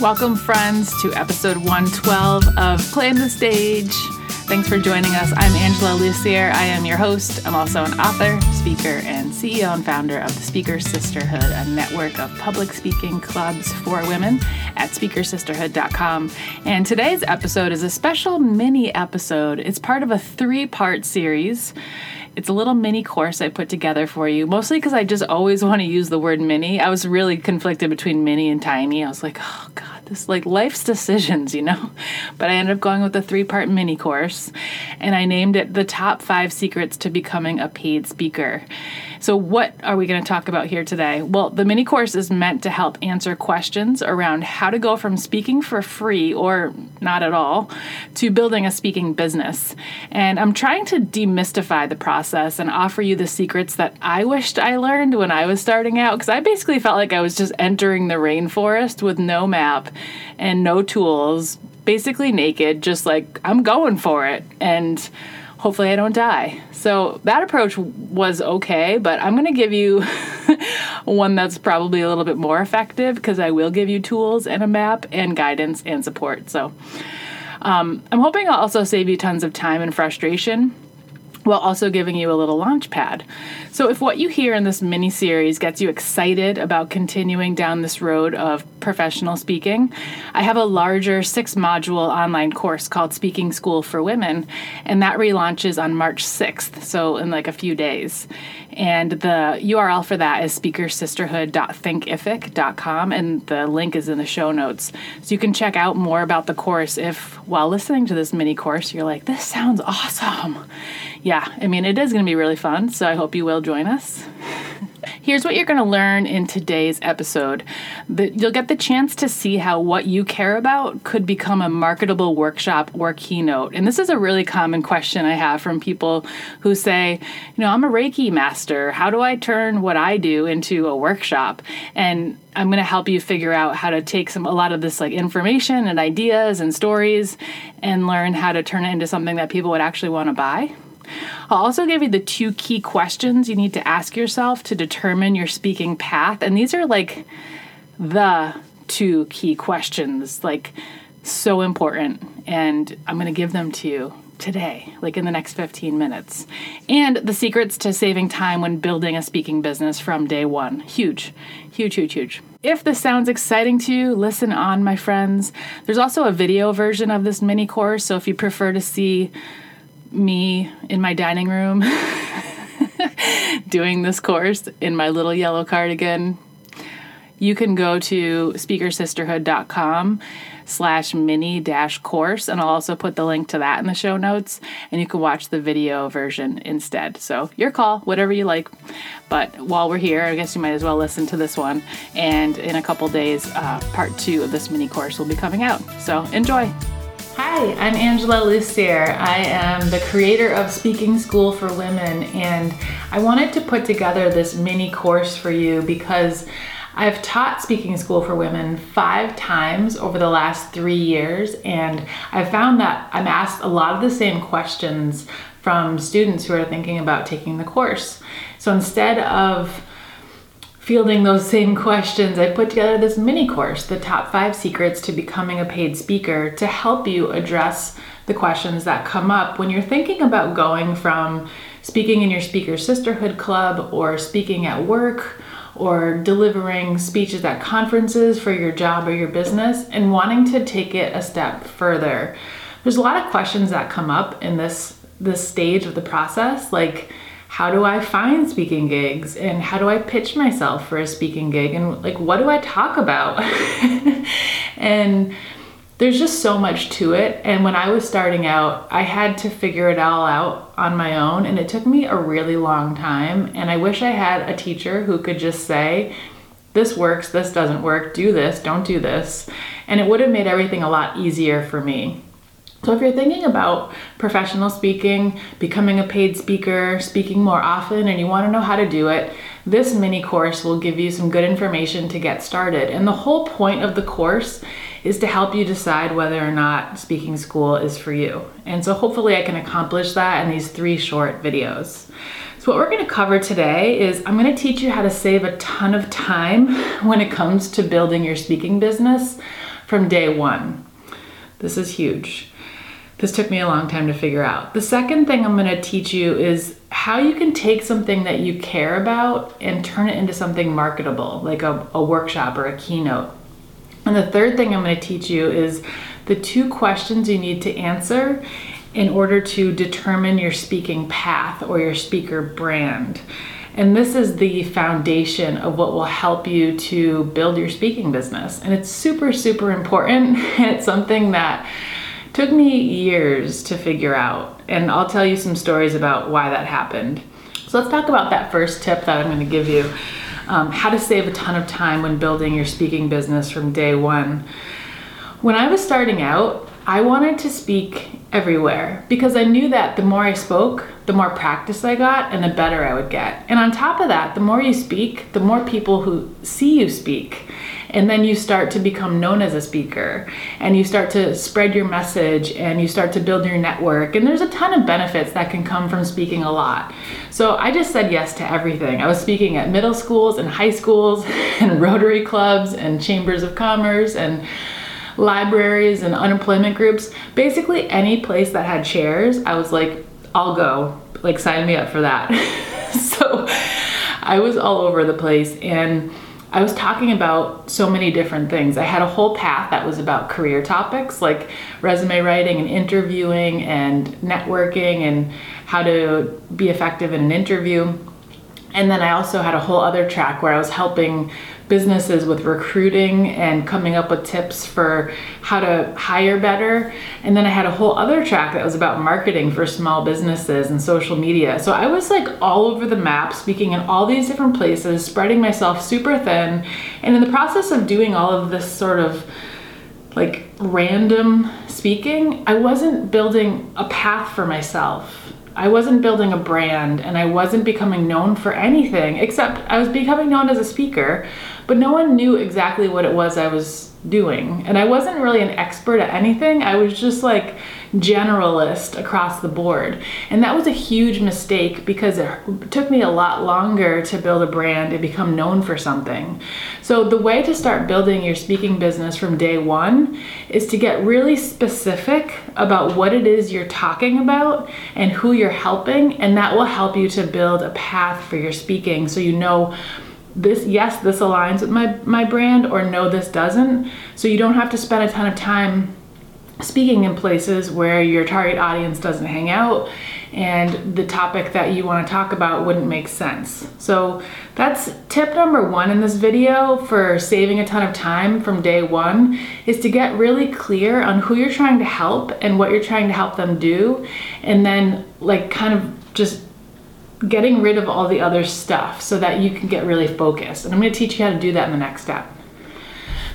Welcome, friends, to episode 112 of Claim the Stage. Thanks for joining us. I'm Angela Lussier. I am your host. I'm also an author, speaker, and CEO and founder of the Speaker Sisterhood, a network of public speaking clubs for women at speakersisterhood.com. And today's episode is a special mini episode. It's part of a three part series. It's a little mini course I put together for you, mostly because I just always want to use the word mini. I was really conflicted between mini and tiny. I was like, oh, God this like life's decisions, you know. But I ended up going with a three part mini course, and I named it The Top Five Secrets to Becoming a Paid Speaker. So, what are we going to talk about here today? Well, the mini course is meant to help answer questions around how to go from speaking for free or not at all to building a speaking business. And I'm trying to demystify the process and offer you the secrets that I wished I learned when I was starting out because I basically felt like I was just entering the rainforest with no map and no tools, basically naked, just like I'm going for it. And hopefully I don't die. So that approach was okay, but I'm going to give you one that's probably a little bit more effective because I will give you tools and a map and guidance and support. So um, I'm hoping I'll also save you tons of time and frustration while also giving you a little launch pad. So, if what you hear in this mini series gets you excited about continuing down this road of professional speaking, I have a larger six module online course called Speaking School for Women, and that relaunches on March 6th, so in like a few days. And the URL for that is speakersisterhood.thinkific.com, and the link is in the show notes. So you can check out more about the course if, while listening to this mini course, you're like, this sounds awesome. Yeah, I mean, it is going to be really fun, so I hope you will join us. Here's what you're going to learn in today's episode. The, you'll get the chance to see how what you care about could become a marketable workshop or keynote. And this is a really common question I have from people who say, you know, I'm a Reiki master. How do I turn what I do into a workshop? And I'm going to help you figure out how to take some a lot of this like information and ideas and stories and learn how to turn it into something that people would actually want to buy. I'll also give you the two key questions you need to ask yourself to determine your speaking path. And these are like the two key questions, like so important. And I'm going to give them to you today, like in the next 15 minutes. And the secrets to saving time when building a speaking business from day one. Huge, huge, huge, huge. If this sounds exciting to you, listen on, my friends. There's also a video version of this mini course, so if you prefer to see me in my dining room doing this course in my little yellow cardigan, you can go to speakersisterhood.com slash mini dash course and i'll also put the link to that in the show notes and you can watch the video version instead. So your call whatever you like. But while we're here i guess you might as well listen to this one and in a couple days uh, part two of this mini course will be coming out. So enjoy Hi, I'm Angela Lussier. I am the creator of Speaking School for Women, and I wanted to put together this mini course for you because I've taught Speaking School for Women five times over the last three years, and I've found that I'm asked a lot of the same questions from students who are thinking about taking the course. So instead of fielding those same questions, I put together this mini course, The Top Five Secrets to Becoming a Paid Speaker, to help you address the questions that come up when you're thinking about going from speaking in your Speaker Sisterhood Club or speaking at work or delivering speeches at conferences for your job or your business and wanting to take it a step further. There's a lot of questions that come up in this this stage of the process like how do I find speaking gigs and how do I pitch myself for a speaking gig and like what do I talk about? and there's just so much to it. And when I was starting out, I had to figure it all out on my own and it took me a really long time. And I wish I had a teacher who could just say, this works, this doesn't work, do this, don't do this. And it would have made everything a lot easier for me. So, if you're thinking about professional speaking, becoming a paid speaker, speaking more often, and you want to know how to do it, this mini course will give you some good information to get started. And the whole point of the course is to help you decide whether or not speaking school is for you. And so, hopefully, I can accomplish that in these three short videos. So, what we're going to cover today is I'm going to teach you how to save a ton of time when it comes to building your speaking business from day one. This is huge. This took me a long time to figure out. The second thing I'm going to teach you is how you can take something that you care about and turn it into something marketable, like a, a workshop or a keynote. And the third thing I'm going to teach you is the two questions you need to answer in order to determine your speaking path or your speaker brand. And this is the foundation of what will help you to build your speaking business. And it's super, super important. And it's something that took me years to figure out. And I'll tell you some stories about why that happened. So let's talk about that first tip that I'm going to give you um, how to save a ton of time when building your speaking business from day one. When I was starting out, I wanted to speak everywhere because I knew that the more I spoke, the more practice I got and the better I would get. And on top of that, the more you speak, the more people who see you speak. And then you start to become known as a speaker and you start to spread your message and you start to build your network. And there's a ton of benefits that can come from speaking a lot. So I just said yes to everything. I was speaking at middle schools and high schools and Rotary clubs and chambers of commerce and libraries and unemployment groups. Basically, any place that had chairs, I was like, I'll go. Like, sign me up for that. so I was all over the place and I was talking about so many different things. I had a whole path that was about career topics like resume writing and interviewing and networking and how to be effective in an interview. And then I also had a whole other track where I was helping businesses with recruiting and coming up with tips for how to hire better. And then I had a whole other track that was about marketing for small businesses and social media. So I was like all over the map, speaking in all these different places, spreading myself super thin. And in the process of doing all of this sort of like random speaking, I wasn't building a path for myself. I wasn't building a brand and I wasn't becoming known for anything except I was becoming known as a speaker, but no one knew exactly what it was I was doing. And I wasn't really an expert at anything. I was just like generalist across the board. And that was a huge mistake because it took me a lot longer to build a brand and become known for something. So, the way to start building your speaking business from day one is to get really specific about what it is you're talking about and who you're helping, and that will help you to build a path for your speaking so you know this yes this aligns with my my brand or no this doesn't so you don't have to spend a ton of time speaking in places where your target audience doesn't hang out and the topic that you want to talk about wouldn't make sense. So that's tip number one in this video for saving a ton of time from day one is to get really clear on who you're trying to help and what you're trying to help them do and then like kind of just getting rid of all the other stuff so that you can get really focused. And I'm going to teach you how to do that in the next step.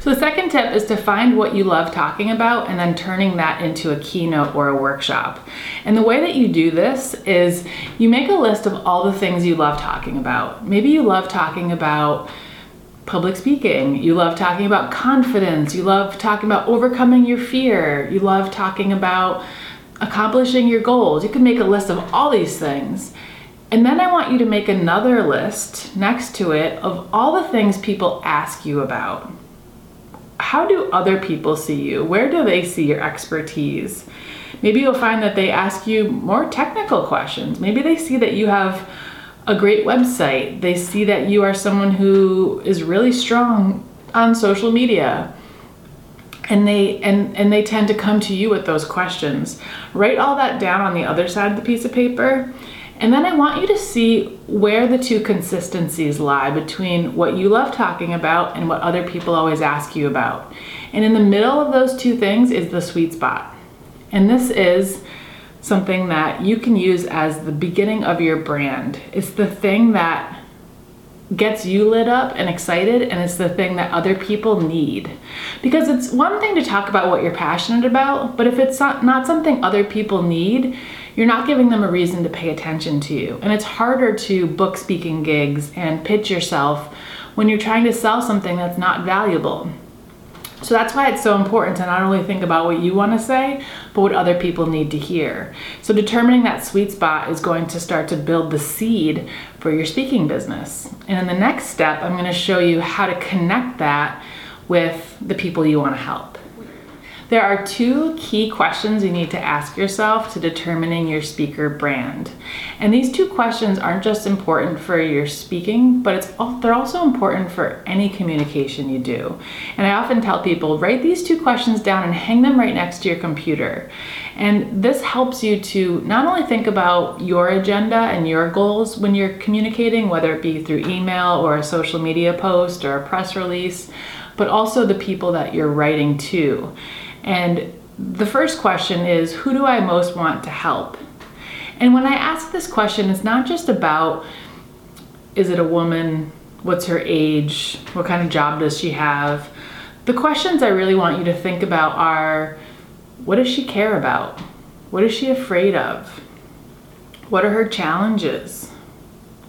So, the second tip is to find what you love talking about and then turning that into a keynote or a workshop. And the way that you do this is you make a list of all the things you love talking about. Maybe you love talking about public speaking, you love talking about confidence, you love talking about overcoming your fear, you love talking about accomplishing your goals. You can make a list of all these things and then I want you to make another list next to it of all the things people ask you about. How do other people see you? Where do they see your expertise? Maybe you'll find that they ask you more technical questions. Maybe they see that you have a great website. They see that you are someone who is really strong on social media. And they and and they tend to come to you with those questions. Write all that down on the other side of the piece of paper and then I want you to see where the two consistencies lie between what you love talking about and what other people always ask you about. And in the middle of those two things is the sweet spot. And this is something that you can use as the beginning of your brand. It's the thing that gets you lit up and excited, and it's the thing that other people need. Because it's one thing to talk about what you're passionate about, but if it's not, not something other people need, you're not giving them a reason to pay attention to you. And it's harder to book speaking gigs and pitch yourself when you're trying to sell something that's not valuable. So that's why it's so important to not only think about what you want to say, but what other people need to hear. So determining that sweet spot is going to start to build the seed for your speaking business. And in the next step, I'm going to show you how to connect that with the people you want to help. There are two key questions you need to ask yourself to determining your speaker brand. And these two questions aren't just important for your speaking, but it's they're also important for any communication you do. And I often tell people write these two questions down and hang them right next to your computer. And this helps you to not only think about your agenda and your goals when you're communicating, whether it be through email or a social media post or a press release, but also the people that you're writing to. And the first question is Who do I most want to help? And when I ask this question, it's not just about is it a woman? What's her age? What kind of job does she have? The questions I really want you to think about are what does she care about? What is she afraid of? What are her challenges?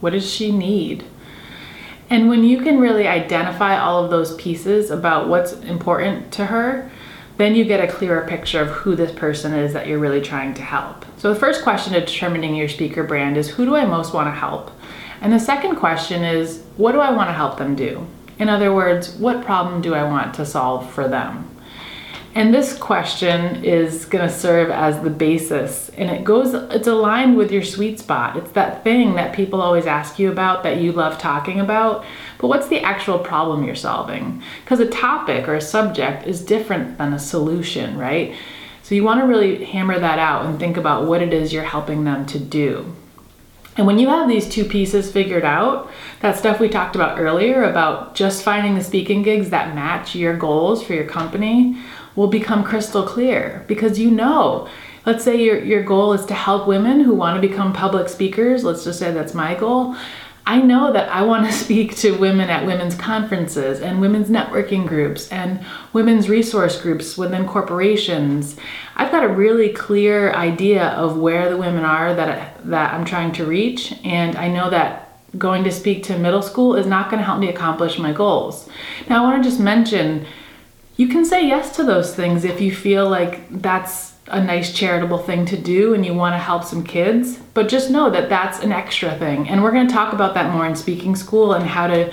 What does she need? And when you can really identify all of those pieces about what's important to her, then you get a clearer picture of who this person is that you're really trying to help. So the first question to determining your speaker brand is who do I most want to help? And the second question is what do I want to help them do? In other words, what problem do I want to solve for them? And this question is going to serve as the basis and it goes it's aligned with your sweet spot. It's that thing that people always ask you about that you love talking about, but what's the actual problem you're solving? Because a topic or a subject is different than a solution, right? So you want to really hammer that out and think about what it is you're helping them to do. And when you have these two pieces figured out, that stuff we talked about earlier about just finding the speaking gigs that match your goals for your company will become crystal clear because you know let's say your, your goal is to help women who want to become public speakers let's just say that's my goal i know that i want to speak to women at women's conferences and women's networking groups and women's resource groups within corporations. I've got a really clear idea of where the women are that, that i'm trying to reach and i know that going to speak to middle school is not going to help me accomplish my goals. Now i want to just mention you can say yes to those things if you feel like that's a nice charitable thing to do and you want to help some kids. But just know that that's an extra thing. And we're going to talk about that more in speaking school and how to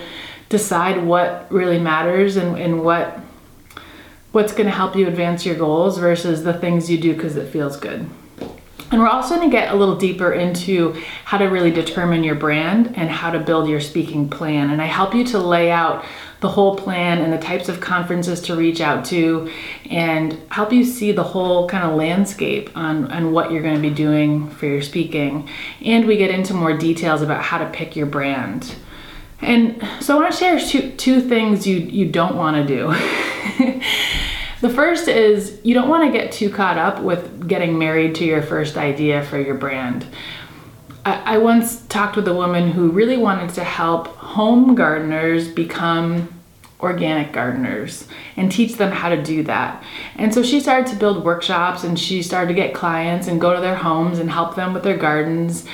decide what really matters and, and what what's going to help you advance your goals versus the things you do because it feels good. And we're also going to get a little deeper into how to really determine your brand and how to build your speaking plan. And I help you to lay out the whole plan and the types of conferences to reach out to and help you see the whole kind of landscape on, on what you're going to be doing for your speaking. And we get into more details about how to pick your brand. And so I want to share two, two things you, you don't want to do. the first is you don't want to get too caught up with getting married to your first idea for your brand. I, I once talked with a woman who really wanted to help home gardeners become organic gardeners and teach them how to do that. And so she started to build workshops and she started to get clients and go to their homes and help them with their gardens.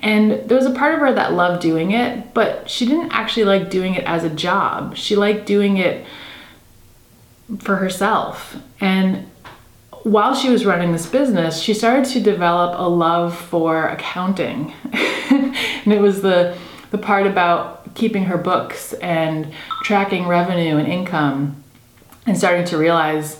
And there was a part of her that loved doing it, but she didn't actually like doing it as a job. She liked doing it for herself. And while she was running this business, she started to develop a love for accounting. and it was the the part about keeping her books and tracking revenue and income and starting to realize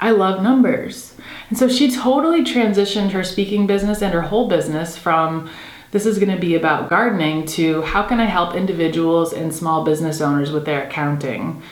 I love numbers. And so she totally transitioned her speaking business and her whole business from this is going to be about gardening to how can I help individuals and small business owners with their accounting.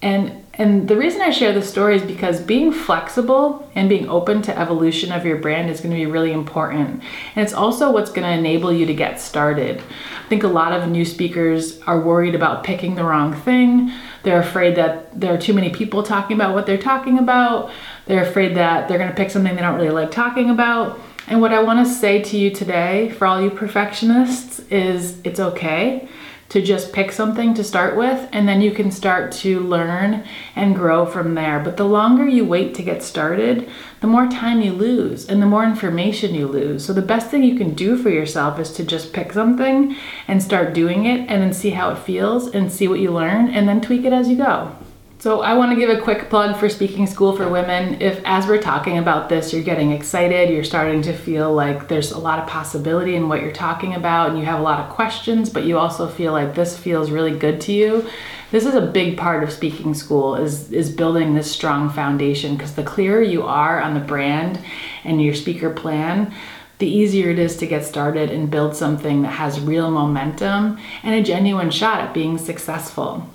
And and the reason I share this story is because being flexible and being open to evolution of your brand is going to be really important. And it's also what's going to enable you to get started. I think a lot of new speakers are worried about picking the wrong thing. They're afraid that there are too many people talking about what they're talking about. They're afraid that they're going to pick something they don't really like talking about. And what I want to say to you today, for all you perfectionists, is it's okay to just pick something to start with and then you can start to learn and grow from there. But the longer you wait to get started, the more time you lose and the more information you lose. So the best thing you can do for yourself is to just pick something and start doing it and then see how it feels and see what you learn and then tweak it as you go. So, I want to give a quick plug for Speaking School for Women. If, as we're talking about this, you're getting excited, you're starting to feel like there's a lot of possibility in what you're talking about, and you have a lot of questions, but you also feel like this feels really good to you, this is a big part of speaking school is is building this strong foundation because the clearer you are on the brand and your speaker plan the easier it is to get started and build something that has real momentum and a genuine shot at being successful.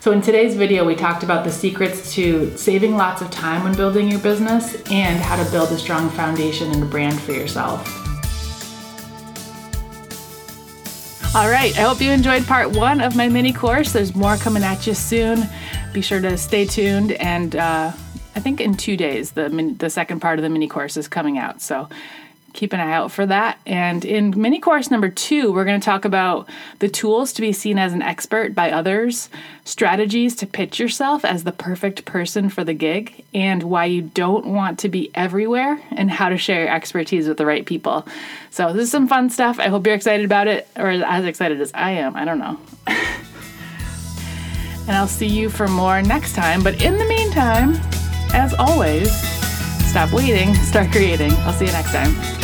So, in today's video, we talked about the secrets to saving lots of time when building your business and how to build a strong foundation and a brand for yourself. All right, I hope you enjoyed part one of my mini course. There's more coming at you soon. Be sure to stay tuned, and uh, I think in two days, the, the second part of the mini course is coming out. So, keep an eye out for that. And in mini course number two, we're going to talk about the tools to be seen as an expert by others, strategies to pitch yourself as the perfect person for the gig, and why you don't want to be everywhere, and how to share your expertise with the right people. So, this is some fun stuff. I hope you're excited about it, or as excited as I am. I don't know. and I'll see you for more next time. But in the meantime, as always, stop waiting, start creating. I'll see you next time.